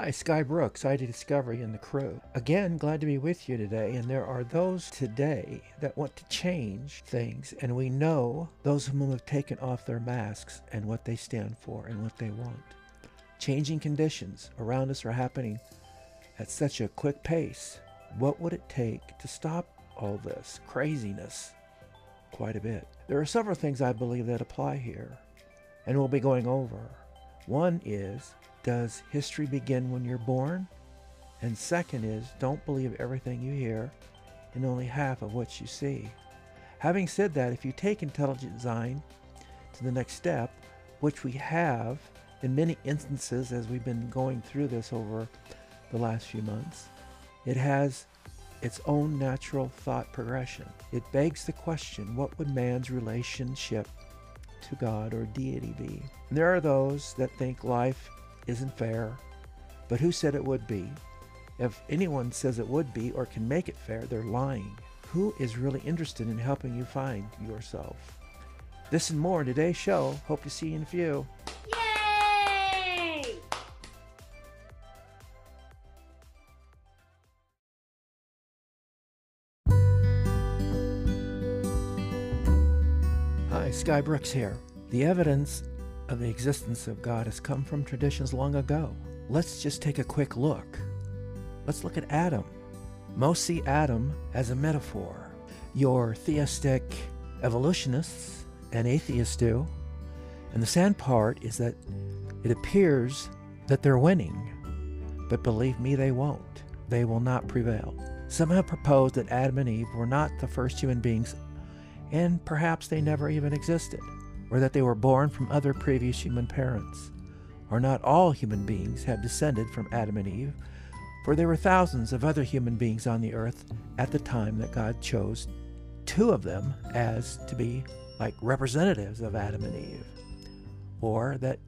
Hi, Sky Brooks, ID Discovery and the crew. Again, glad to be with you today. And there are those today that want to change things, and we know those whom have taken off their masks and what they stand for and what they want. Changing conditions around us are happening at such a quick pace. What would it take to stop all this craziness? Quite a bit. There are several things I believe that apply here, and we'll be going over. One is does history begin when you're born? And second is, don't believe everything you hear and only half of what you see. Having said that, if you take intelligent design to the next step, which we have in many instances as we've been going through this over the last few months, it has its own natural thought progression. It begs the question what would man's relationship to God or deity be? And there are those that think life isn't fair, but who said it would be? If anyone says it would be or can make it fair, they're lying. Who is really interested in helping you find yourself? This and more in today's show. Hope to see you in a few. Yay! Hi, Sky Brooks here. The evidence of the existence of God has come from traditions long ago. Let's just take a quick look. Let's look at Adam. Most see Adam as a metaphor. Your theistic evolutionists and atheists do. And the sad part is that it appears that they're winning. But believe me, they won't. They will not prevail. Some have proposed that Adam and Eve were not the first human beings, and perhaps they never even existed or that they were born from other previous human parents. Or not all human beings have descended from Adam and Eve, for there were thousands of other human beings on the earth at the time that God chose two of them as to be like representatives of Adam and Eve, or that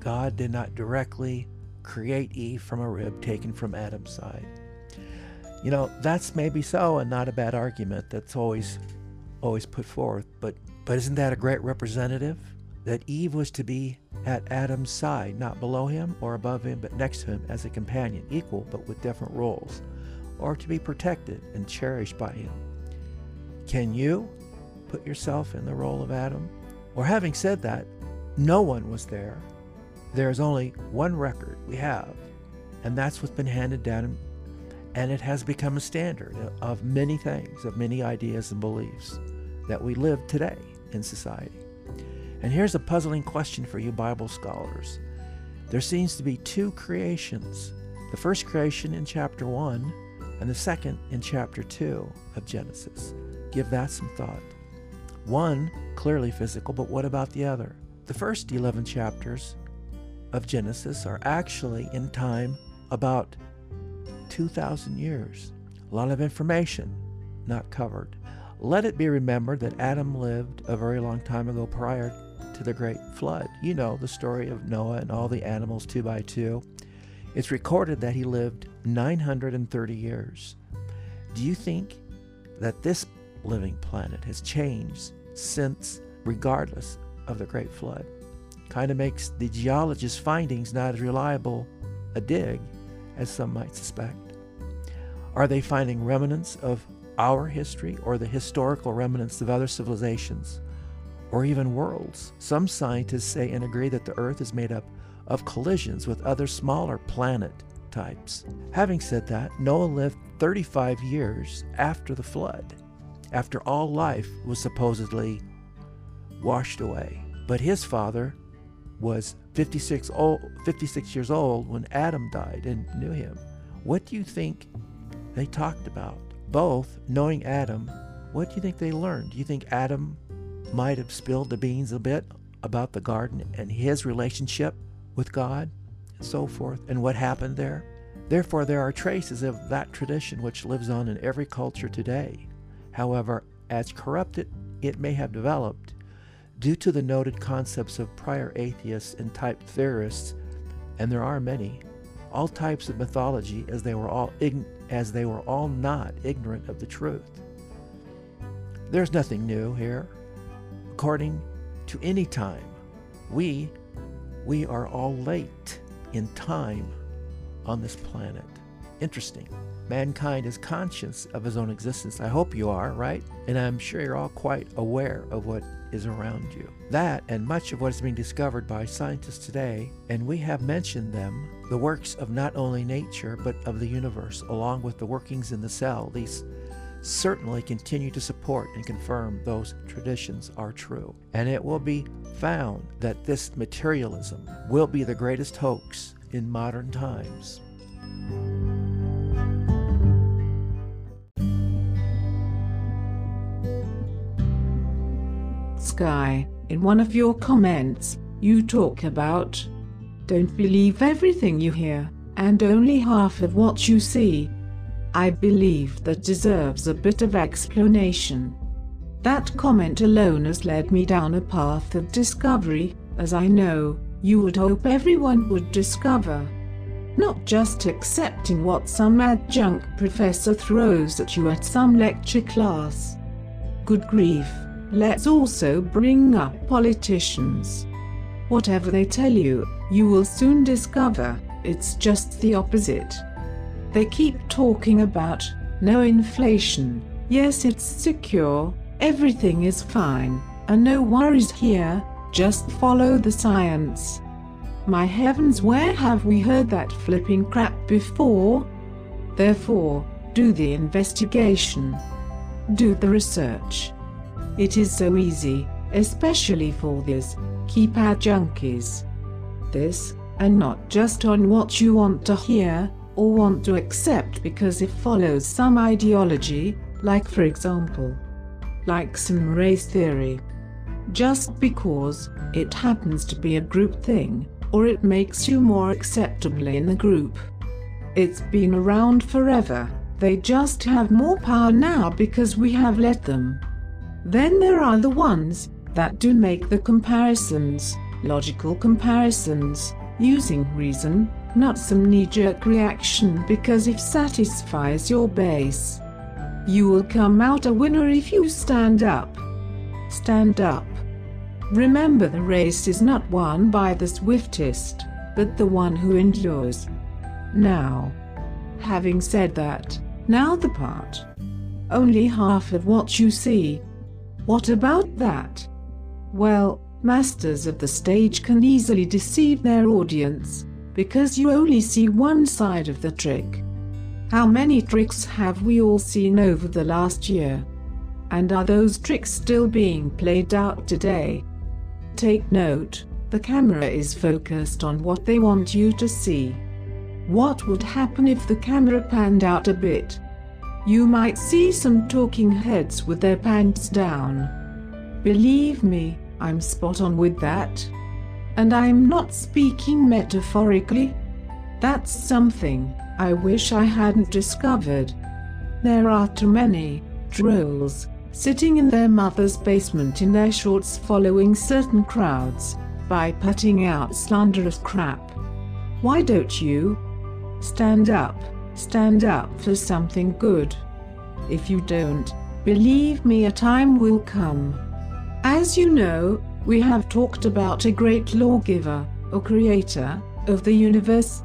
God did not directly create Eve from a rib taken from Adam's side. You know, that's maybe so and not a bad argument that's always always put forth, but but isn't that a great representative? That Eve was to be at Adam's side, not below him or above him, but next to him as a companion, equal but with different roles, or to be protected and cherished by him. Can you put yourself in the role of Adam? Or having said that, no one was there. There is only one record we have, and that's what's been handed down, and it has become a standard of many things, of many ideas and beliefs that we live today in society. And here's a puzzling question for you Bible scholars. There seems to be two creations the first creation in chapter 1 and the second in chapter 2 of Genesis. Give that some thought. One clearly physical, but what about the other? The first 11 chapters of Genesis are actually in time about 2,000 years. A lot of information not covered. Let it be remembered that Adam lived a very long time ago prior to the great flood. You know the story of Noah and all the animals two by two. It's recorded that he lived 930 years. Do you think that this living planet has changed since, regardless of the great flood? Kind of makes the geologist's findings not as reliable a dig as some might suspect. Are they finding remnants of our history or the historical remnants of other civilizations or even worlds. Some scientists say and agree that the Earth is made up of collisions with other smaller planet types. Having said that, Noah lived 35 years after the flood, after all life was supposedly washed away. But his father was 56, old, 56 years old when Adam died and knew him. What do you think they talked about? Both, knowing Adam, what do you think they learned? Do you think Adam might have spilled the beans a bit about the garden and his relationship with God and so forth and what happened there? Therefore, there are traces of that tradition which lives on in every culture today. However, as corrupted it may have developed, due to the noted concepts of prior atheists and type theorists, and there are many, all types of mythology as they were all ign- as they were all not ignorant of the truth. There's nothing new here. According to any time, we we are all late in time on this planet. Interesting. Mankind is conscious of his own existence. I hope you are, right? And I'm sure you're all quite aware of what is around you. That and much of what is being discovered by scientists today, and we have mentioned them, the works of not only nature but of the universe, along with the workings in the cell, these certainly continue to support and confirm those traditions are true. And it will be found that this materialism will be the greatest hoax in modern times. Sky, in one of your comments, you talk about don't believe everything you hear, and only half of what you see. I believe that deserves a bit of explanation. That comment alone has led me down a path of discovery, as I know you would hope everyone would discover. Not just accepting what some adjunct professor throws at you at some lecture class. Good grief, let's also bring up politicians. Whatever they tell you, you will soon discover it's just the opposite. They keep talking about no inflation, yes, it's secure, everything is fine, and no worries here, just follow the science. My heavens, where have we heard that flipping crap before? Therefore, do the investigation. Do the research. It is so easy, especially for these keypad junkies. This, and not just on what you want to hear, or want to accept because it follows some ideology, like for example, like some race theory. Just because it happens to be a group thing, or it makes you more acceptable in the group. It's been around forever, they just have more power now because we have let them. Then there are the ones that do make the comparisons, logical comparisons, using reason, not some knee jerk reaction because if satisfies your base, you will come out a winner if you stand up. Stand up. Remember, the race is not won by the swiftest, but the one who endures. Now, having said that, now the part. Only half of what you see. What about that? Well, masters of the stage can easily deceive their audience because you only see one side of the trick. How many tricks have we all seen over the last year? And are those tricks still being played out today? Take note, the camera is focused on what they want you to see. What would happen if the camera panned out a bit? You might see some talking heads with their pants down. Believe me, I'm spot on with that. And I'm not speaking metaphorically. That's something I wish I hadn't discovered. There are too many trolls sitting in their mother's basement in their shorts following certain crowds by putting out slanderous crap. Why don't you stand up? Stand up for something good. If you don't, believe me, a time will come. As you know, we have talked about a great lawgiver, or creator, of the universe.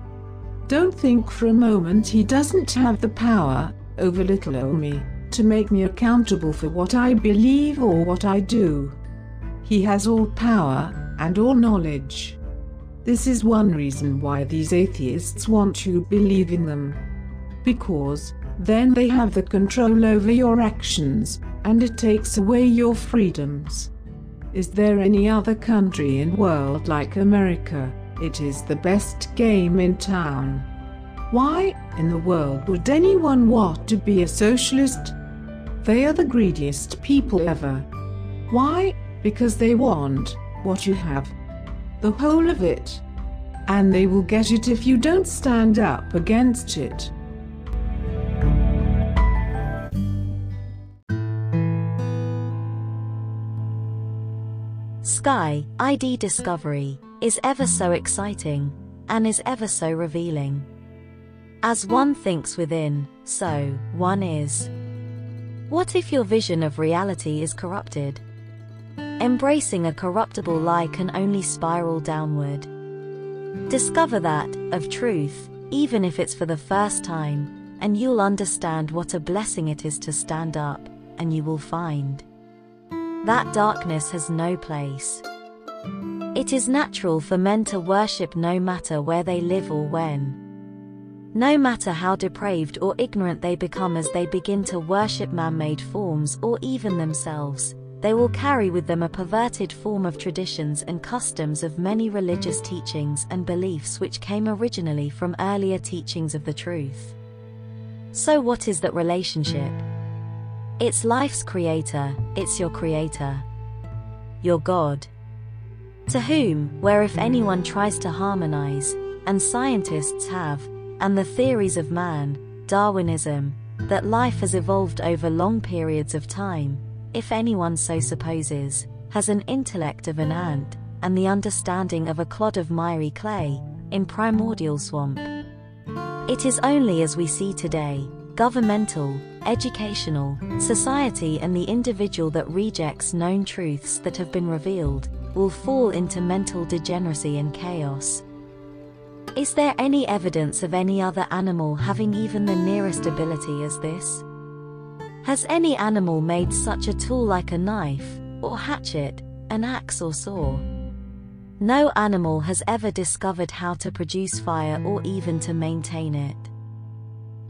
Don't think for a moment he doesn't have the power, over little Omi, to make me accountable for what I believe or what I do. He has all power, and all knowledge. This is one reason why these atheists want you believe in them. Because, then they have the control over your actions, and it takes away your freedoms. Is there any other country in world like America? It is the best game in town. Why in the world would anyone want to be a socialist? They are the greediest people ever. Why? Because they want what you have. The whole of it. And they will get it if you don't stand up against it. Sky ID discovery is ever so exciting and is ever so revealing. As one thinks within, so one is. What if your vision of reality is corrupted? Embracing a corruptible lie can only spiral downward. Discover that, of truth, even if it's for the first time, and you'll understand what a blessing it is to stand up, and you will find that darkness has no place. It is natural for men to worship no matter where they live or when. No matter how depraved or ignorant they become as they begin to worship man made forms or even themselves, they will carry with them a perverted form of traditions and customs of many religious teachings and beliefs which came originally from earlier teachings of the truth. So, what is that relationship? It's life's creator, it's your creator. Your God. To whom, where if anyone tries to harmonize, and scientists have, and the theories of man, Darwinism, that life has evolved over long periods of time, if anyone so supposes, has an intellect of an ant, and the understanding of a clod of miry clay, in primordial swamp. It is only as we see today, governmental, educational, society and the individual that rejects known truths that have been revealed, will fall into mental degeneracy and chaos. Is there any evidence of any other animal having even the nearest ability as this? Has any animal made such a tool like a knife, or hatchet, an axe or saw? No animal has ever discovered how to produce fire or even to maintain it.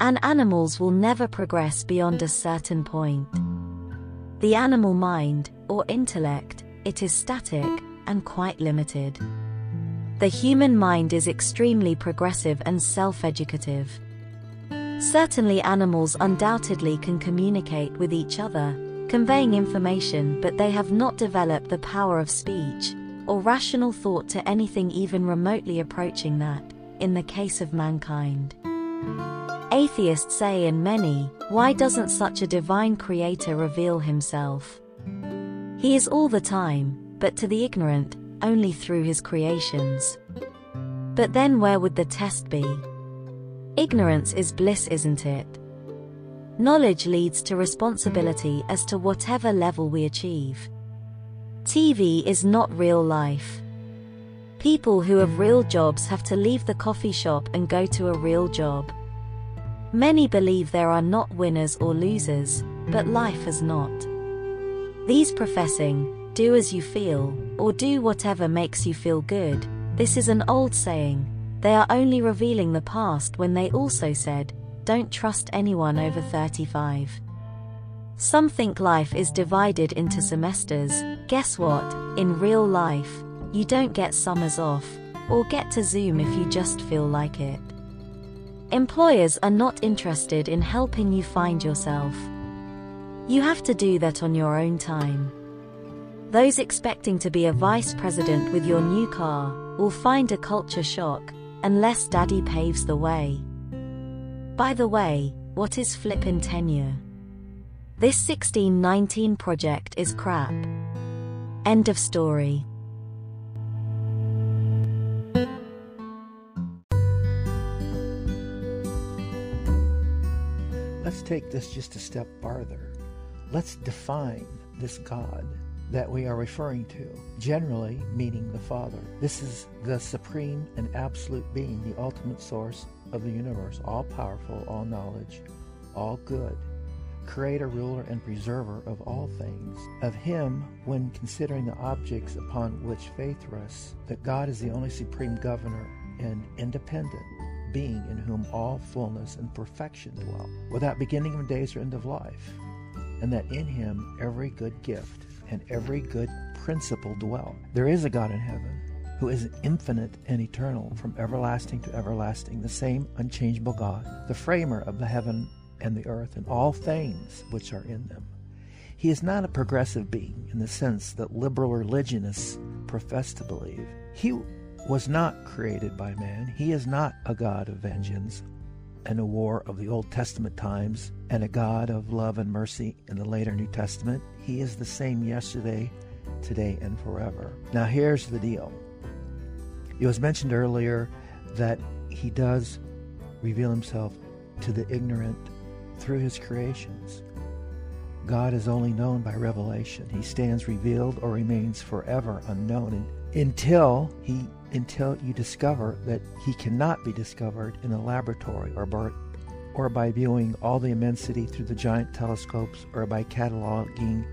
And animals will never progress beyond a certain point. The animal mind, or intellect, it is static and quite limited. The human mind is extremely progressive and self-educative. Certainly animals undoubtedly can communicate with each other, conveying information but they have not developed the power of speech, or rational thought to anything even remotely approaching that, in the case of mankind. Atheists say in many, why doesn't such a divine creator reveal himself? He is all the time, but to the ignorant, only through his creations. But then where would the test be? Ignorance is bliss, isn't it? Knowledge leads to responsibility as to whatever level we achieve. TV is not real life. People who have real jobs have to leave the coffee shop and go to a real job. Many believe there are not winners or losers, but life is not. These professing, do as you feel, or do whatever makes you feel good. This is an old saying. They are only revealing the past when they also said, don't trust anyone over 35. Some think life is divided into semesters. Guess what? In real life, you don't get summers off, or get to Zoom if you just feel like it. Employers are not interested in helping you find yourself. You have to do that on your own time. Those expecting to be a vice president with your new car will find a culture shock unless daddy paves the way. By the way, what is flippin' tenure? This 1619 project is crap. End of story. Take this just a step farther. Let's define this God that we are referring to, generally meaning the Father. This is the supreme and absolute being, the ultimate source of the universe, all powerful, all knowledge, all good, creator, ruler, and preserver of all things. Of Him, when considering the objects upon which faith rests, that God is the only supreme governor and independent being in whom all fullness and perfection dwell, without beginning of days or end of life, and that in Him every good gift and every good principle dwell. There is a God in heaven who is infinite and eternal from everlasting to everlasting, the same unchangeable God, the framer of the heaven and the earth and all things which are in them. He is not a progressive being in the sense that liberal religionists profess to believe. He was not created by man. He is not a God of vengeance and a war of the Old Testament times and a God of love and mercy in the later New Testament. He is the same yesterday, today, and forever. Now, here's the deal. It was mentioned earlier that he does reveal himself to the ignorant through his creations. God is only known by revelation. He stands revealed or remains forever unknown until he until you discover that he cannot be discovered in a laboratory or by, or by viewing all the immensity through the giant telescopes or by cataloging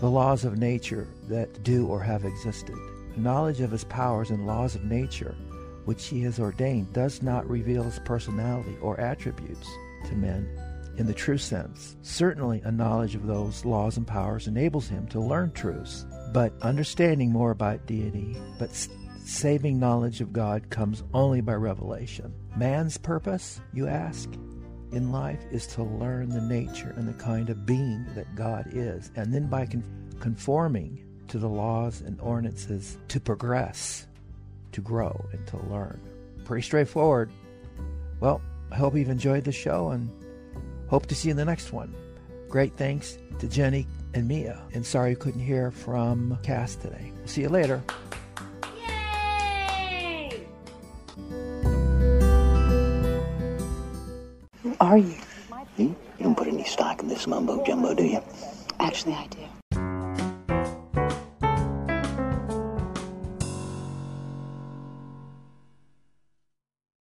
the laws of nature that do or have existed. Knowledge of his powers and laws of nature, which he has ordained, does not reveal his personality or attributes to men in the true sense. Certainly, a knowledge of those laws and powers enables him to learn truths, but understanding more about deity, but saving knowledge of God comes only by revelation. Man's purpose, you ask? in life is to learn the nature and the kind of being that God is, and then by con- conforming to the laws and ordinances to progress, to grow, and to learn. Pretty straightforward. Well, I hope you've enjoyed the show and hope to see you in the next one. Great thanks to Jenny and Mia, and sorry you couldn't hear from Cass today. See you later. This mumbo